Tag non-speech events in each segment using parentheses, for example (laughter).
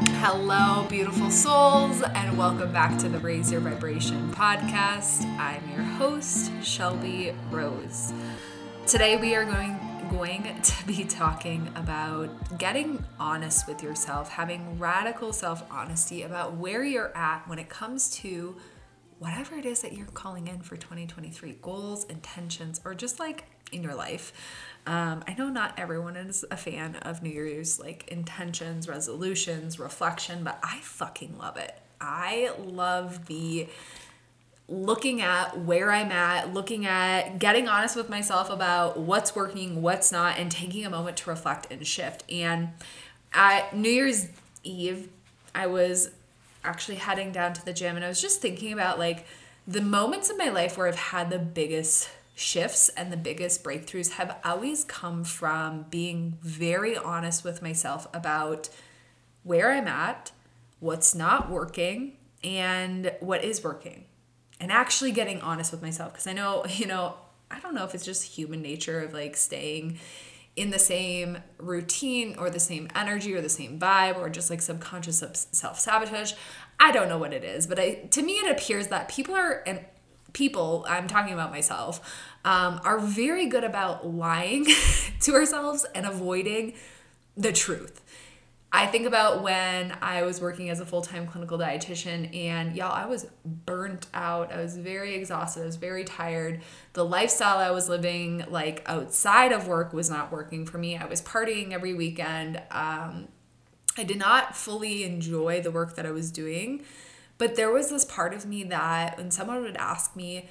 Hello, beautiful souls, and welcome back to the Raise Your Vibration podcast. I'm your host, Shelby Rose. Today, we are going going to be (laughs) talking about getting honest with yourself, having radical self honesty about where you're at when it comes to whatever it is that you're calling in for 2023 goals, intentions, or just like in your life. Um, I know not everyone is a fan of New Year's like intentions, resolutions, reflection, but I fucking love it. I love the looking at where I'm at, looking at getting honest with myself about what's working, what's not, and taking a moment to reflect and shift. And at New Year's Eve, I was actually heading down to the gym and I was just thinking about like the moments in my life where I've had the biggest shifts and the biggest breakthroughs have always come from being very honest with myself about where I'm at, what's not working, and what is working. And actually getting honest with myself. Because I know, you know, I don't know if it's just human nature of like staying in the same routine or the same energy or the same vibe or just like subconscious self sabotage. I don't know what it is, but I, to me, it appears that people are, and people, I'm talking about myself, um, are very good about lying (laughs) to ourselves and avoiding the truth. I think about when I was working as a full time clinical dietitian, and y'all, I was burnt out. I was very exhausted. I was very tired. The lifestyle I was living, like outside of work, was not working for me. I was partying every weekend. Um, I did not fully enjoy the work that I was doing. But there was this part of me that when someone would ask me,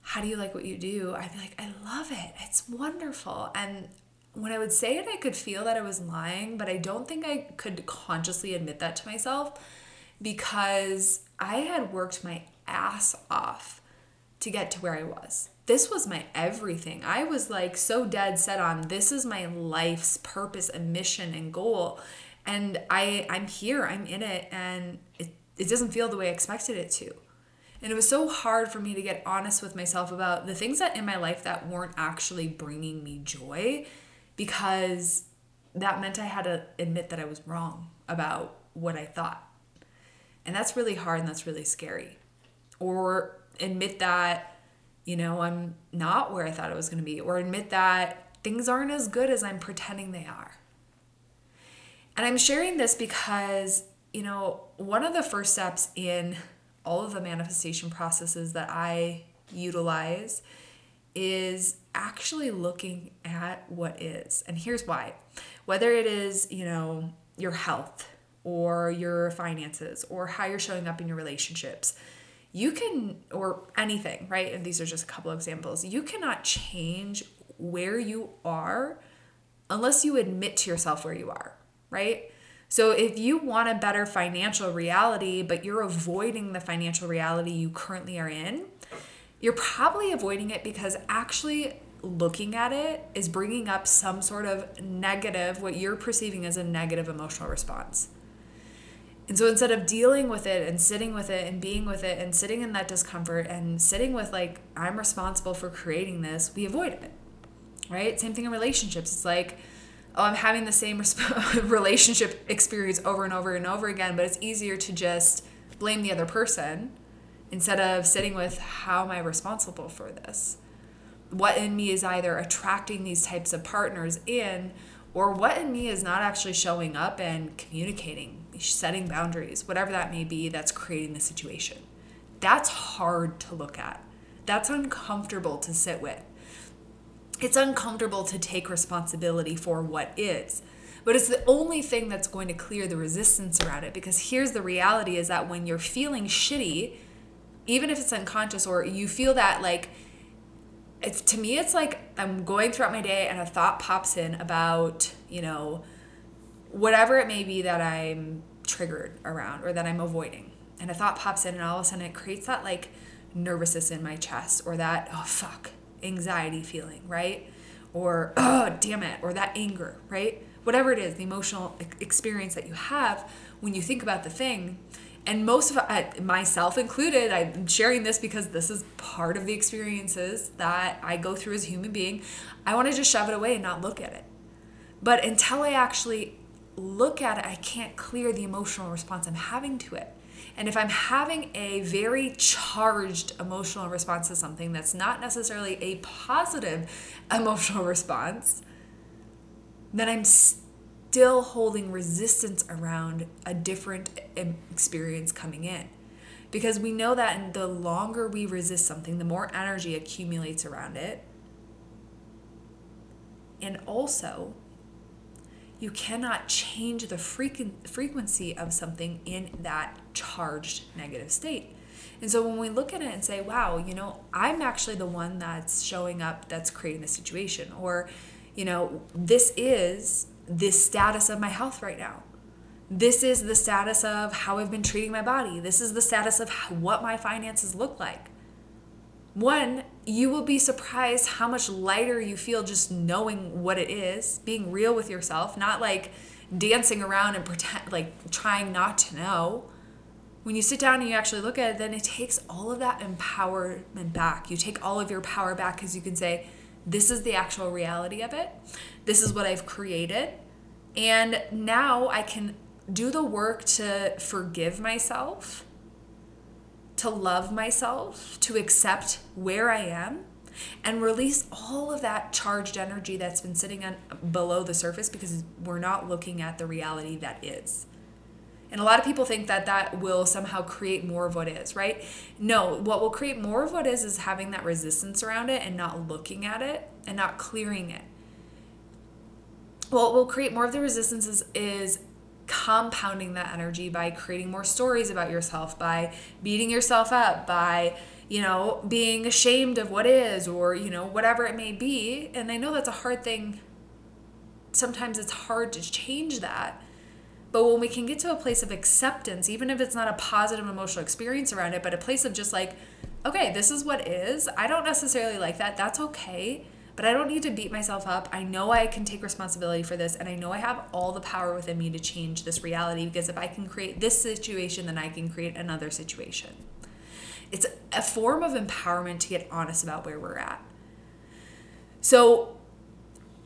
How do you like what you do? I'd be like, I love it. It's wonderful. And when I would say it, I could feel that I was lying, but I don't think I could consciously admit that to myself because I had worked my ass off to get to where I was. This was my everything. I was like so dead set on this is my life's purpose and mission and goal. And I I'm here, I'm in it and it it doesn't feel the way I expected it to. And it was so hard for me to get honest with myself about the things that in my life that weren't actually bringing me joy because that meant I had to admit that I was wrong about what I thought. And that's really hard and that's really scary. Or admit that, you know, I'm not where I thought I was going to be, or admit that things aren't as good as I'm pretending they are. And I'm sharing this because you know, one of the first steps in all of the manifestation processes that I utilize is actually looking at what is. And here's why. Whether it is, you know, your health or your finances or how you're showing up in your relationships, you can, or anything, right? And these are just a couple examples. You cannot change where you are unless you admit to yourself where you are, right? So if you want a better financial reality, but you're avoiding the financial reality you currently are in, you're probably avoiding it because actually looking at it is bringing up some sort of negative, what you're perceiving as a negative emotional response. And so instead of dealing with it and sitting with it and being with it and sitting in that discomfort and sitting with, like, I'm responsible for creating this, we avoid it, right? Same thing in relationships. It's like, oh, I'm having the same (laughs) relationship experience over and over and over again, but it's easier to just blame the other person instead of sitting with how am I responsible for this? What in me is either attracting these types of partners in, or what in me is not actually showing up and communicating, setting boundaries, whatever that may be that's creating the situation. That's hard to look at. That's uncomfortable to sit with it's uncomfortable to take responsibility for what is but it's the only thing that's going to clear the resistance around it because here's the reality is that when you're feeling shitty even if it's unconscious or you feel that like it's to me it's like i'm going throughout my day and a thought pops in about you know whatever it may be that i'm triggered around or that i'm avoiding and a thought pops in and all of a sudden it creates that like nervousness in my chest or that oh fuck anxiety feeling, right? Or, (clears throat) oh, damn it, or that anger, right? Whatever it is, the emotional experience that you have when you think about the thing. And most of uh, myself included, I'm sharing this because this is part of the experiences that I go through as a human being. I want to just shove it away and not look at it. But until I actually look at it, I can't clear the emotional response I'm having to it. And if I'm having a very charged emotional response to something that's not necessarily a positive (laughs) emotional response, then I'm still holding resistance around a different experience coming in. Because we know that the longer we resist something, the more energy accumulates around it. And also, you cannot change the frequency of something in that charged negative state. And so when we look at it and say, wow, you know, I'm actually the one that's showing up that's creating the situation, or, you know, this is this status of my health right now. This is the status of how I've been treating my body. This is the status of what my finances look like. One, you will be surprised how much lighter you feel just knowing what it is, being real with yourself, not like dancing around and pretend like trying not to know. When you sit down and you actually look at it, then it takes all of that empowerment back. You take all of your power back because you can say, This is the actual reality of it. This is what I've created. And now I can do the work to forgive myself to love myself, to accept where I am, and release all of that charged energy that's been sitting on below the surface because we're not looking at the reality that is. And a lot of people think that that will somehow create more of what is, right? No, what will create more of what is is having that resistance around it and not looking at it and not clearing it. What will create more of the resistance is, is compounding that energy by creating more stories about yourself, by beating yourself up, by, you know, being ashamed of what is or, you know, whatever it may be. And I know that's a hard thing. Sometimes it's hard to change that. But when we can get to a place of acceptance, even if it's not a positive emotional experience around it, but a place of just like, okay, this is what is. I don't necessarily like that. That's okay but I don't need to beat myself up. I know I can take responsibility for this, and I know I have all the power within me to change this reality because if I can create this situation, then I can create another situation. It's a form of empowerment to get honest about where we're at. So,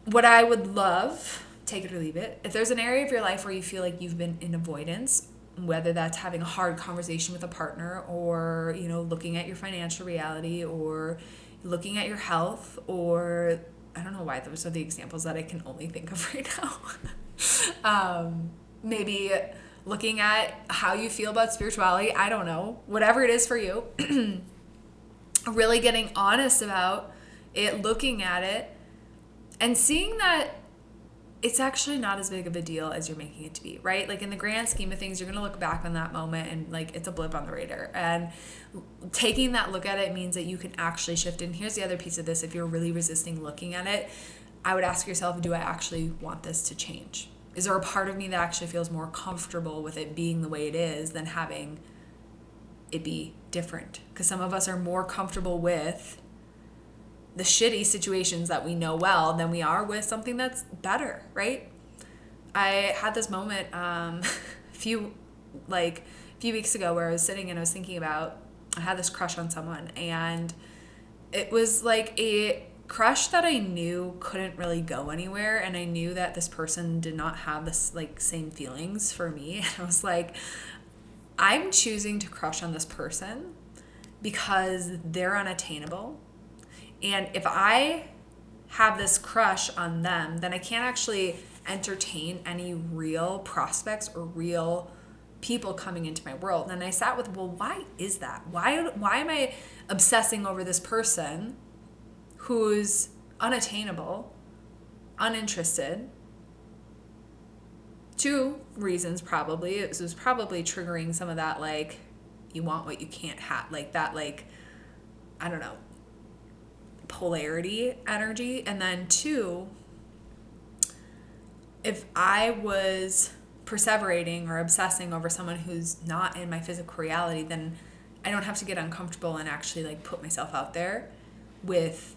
what I would love, take it or leave it, if there's an area of your life where you feel like you've been in avoidance, whether that's having a hard conversation with a partner or, you know, looking at your financial reality or looking at your health or I don't know why those are the examples that I can only think of (laughs) right now. (laughs) um, maybe looking at how you feel about spirituality, I don't know, whatever it is for you. (clears throat) really getting honest about it, looking at it, and seeing that it's actually not as big of a deal as you're making it to be, right? Like in the grand scheme of things, you're going to look back on that moment and like it's a blip on the radar. And taking that look at it means that you can actually shift. And here's the other piece of this if you're really resisting looking at it, I would ask yourself, do I actually want this to change? Is there a part of me that actually feels more comfortable with it being the way it is than having it be different? Because some of us are more comfortable with the shitty situations that we know well than we are with something that's better, right? I had this moment um, (laughs) a few like a few weeks ago where I was sitting and I was thinking about I had this crush on someone and it was like a crush that I knew couldn't really go anywhere and I knew that this person did not have this like same feelings for me (laughs) and I was like I'm choosing to crush on this person because they're unattainable and if I have this crush on them, then I can't actually entertain any real prospects or real people coming into my world. And I sat with, well, why is that? Why why am I obsessing over this person who's unattainable, uninterested? Two reasons probably. It was probably triggering some of that like you want what you can't have, like that like I don't know, polarity energy. And then two, if I was perseverating or obsessing over someone who's not in my physical reality, then I don't have to get uncomfortable and actually like put myself out there with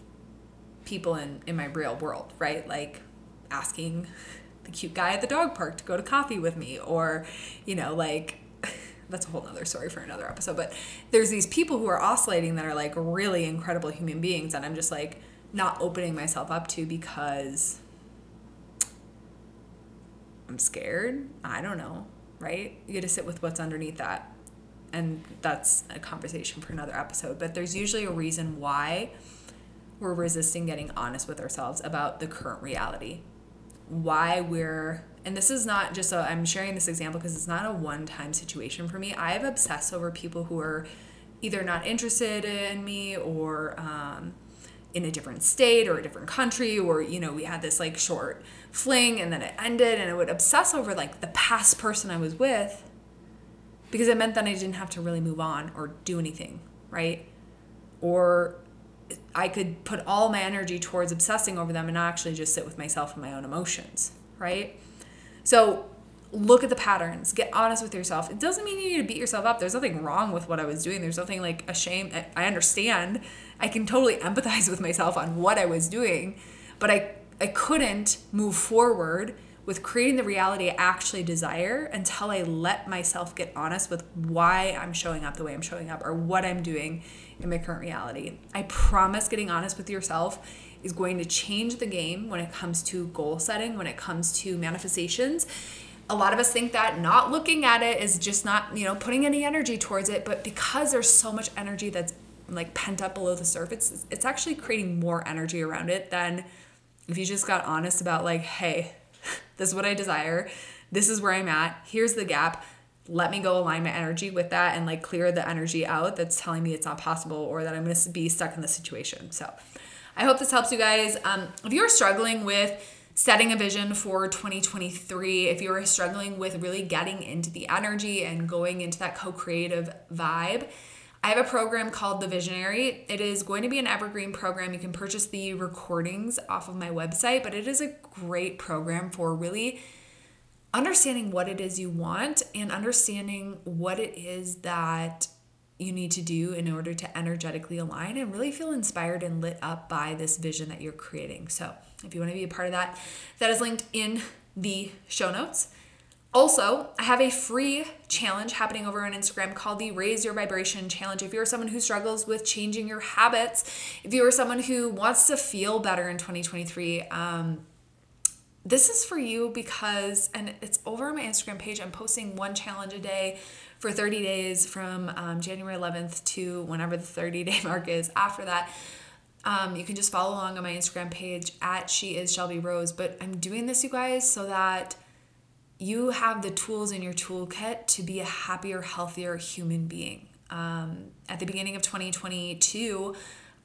people in, in my real world, right? Like asking the cute guy at the dog park to go to coffee with me or, you know, like that's a whole nother story for another episode. But there's these people who are oscillating that are like really incredible human beings, and I'm just like not opening myself up to because I'm scared. I don't know, right? You get to sit with what's underneath that. And that's a conversation for another episode. But there's usually a reason why we're resisting getting honest with ourselves about the current reality. Why we're, and this is not just a, I'm sharing this example because it's not a one time situation for me. I've obsessed over people who are either not interested in me or, um, in a different state or a different country or you know we had this like short fling and then it ended and I would obsess over like the past person I was with because it meant that I didn't have to really move on or do anything, right? Or I could put all my energy towards obsessing over them and actually just sit with myself and my own emotions, right? So look at the patterns, get honest with yourself. It doesn't mean you need to beat yourself up. There's nothing wrong with what I was doing. There's nothing like a shame. I understand. I can totally (laughs) empathize with myself on what I was doing, but I I couldn't move forward with creating the reality I actually desire until I let myself get honest with why I'm showing up the way I'm showing up or what I'm doing in my current reality. I promise getting honest with yourself is going to change the game when it comes to goal setting, when it comes to manifestations. A lot of us think that not looking at it is just not, you know, putting any energy towards it, but because there's so much energy that's like pent up below the surface, it's actually creating more energy around it than if you just got honest about like, hey, (laughs) this is what I desire. This is where I'm at. Here's the gap. Let me go align my energy with that and like clear the energy out that's telling me it's not possible or that I'm going to be stuck in the situation. So I hope this helps you guys. Um, if you're struggling with setting a vision for 2023, if you're struggling with really getting into the energy and going into that co creative vibe, I have a program called The Visionary. It is going to be an evergreen program. You can purchase the recordings off of my website, but it is a great program for really understanding what it is you want and understanding what it is that you need to do in order to energetically align and really feel inspired and lit up by this vision that you're creating. So, if you want to be a part of that, that is linked in the show notes. Also, I have a free challenge happening over on Instagram called the Raise Your Vibration Challenge. If you're someone who struggles with changing your habits, if you are someone who wants to feel better in 2023, um, this is for you because, and it's over on my Instagram page. I'm posting one challenge a day for 30 days from um, January 11th to whenever the 30 day (laughs) mark is after that. Um, you can just follow along on my Instagram page at She Is Shelby Rose. But I'm doing this, you guys, so that you have the tools in your toolkit to be a happier, healthier human being. Um, at the beginning of 2022,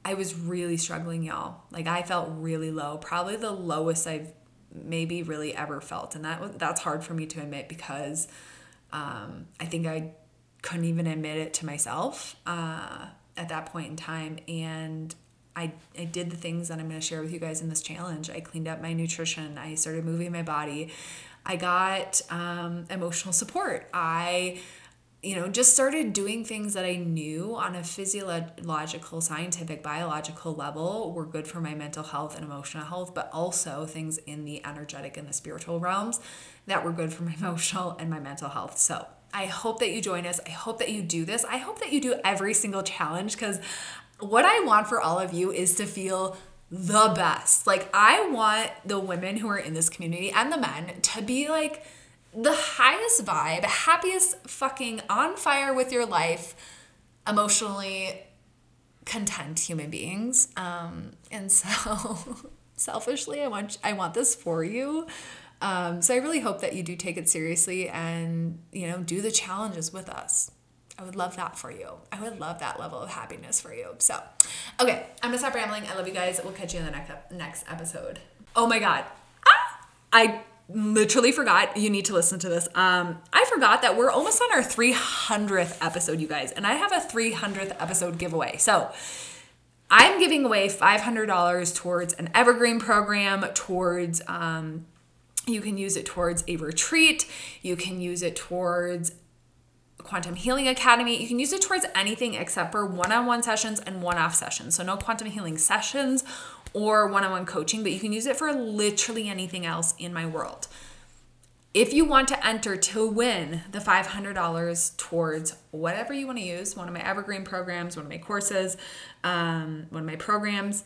I was really struggling, y'all. Like I felt really low, probably the lowest I've maybe really ever felt, and that that's hard for me to admit because um, I think I couldn't even admit it to myself uh, at that point in time, and I, I did the things that I'm going to share with you guys in this challenge. I cleaned up my nutrition. I started moving my body. I got um, emotional support. I, you know, just started doing things that I knew on a physiological, scientific, biological level were good for my mental health and emotional health, but also things in the energetic and the spiritual realms that were good for my (laughs) emotional and my mental health. So, I hope that you join us. I hope that you do this. I hope that you do every single challenge because what I want for all of you is to feel the best. Like, I want the women who are in this community and the men to be like the highest vibe, happiest, fucking on fire with your life, emotionally content human beings. Um, and so, (laughs) selfishly, I want I want this for you. Um, so I really hope that you do take it seriously and you know do the challenges with us. I would love that for you. I would love that level of happiness for you. So, okay, I'm gonna stop rambling. I love you guys. We'll catch you in the next next episode. Oh my god, ah, I literally forgot. You need to listen to this. Um, I forgot that we're almost on our 300th episode, you guys, and I have a 300th episode giveaway. So. I'm giving away $500 towards an evergreen program, towards um, you can use it towards a retreat. You can use it towards Quantum Healing Academy. You can use it towards anything except for one on one sessions and one off sessions. So, no quantum healing sessions or one on one coaching, but you can use it for literally anything else in my world. If you want to enter to win the $500 towards whatever you want to use, one of my evergreen programs, one of my courses, um, one of my programs,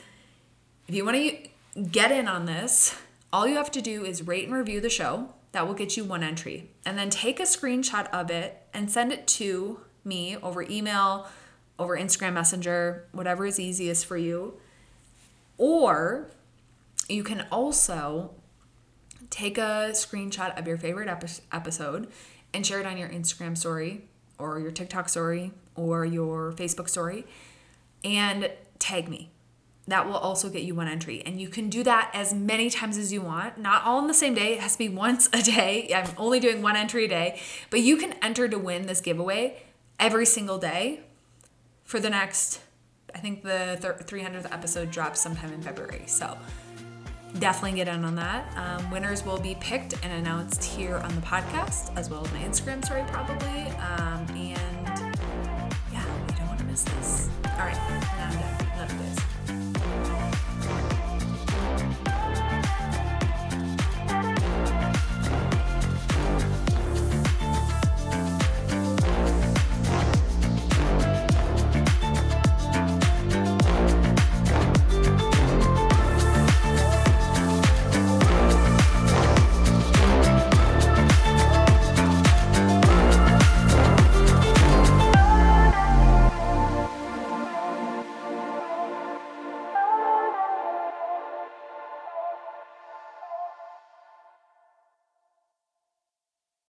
if you want to get in on this, all you have to do is rate and review the show That will get you one entry. And then take a screenshot of it and send it to me over email, over Instagram Messenger, whatever is easiest for you. Or you can also take a screenshot of your favorite episode and share it on your Instagram story or your TikTok story or your Facebook story and tag me. That will also get you one entry. And you can do that as many times as you want, not all in the same day. It has to be (laughs) once a day. I'm only doing one entry a day, but you can enter to win this giveaway every single day for the next, I think the 300th episode drops sometime in February. So definitely get in on that. Um, winners will be picked and announced here on the podcast, as well as my Instagram story, probably. Um, and yeah, we don't want to miss this. All right,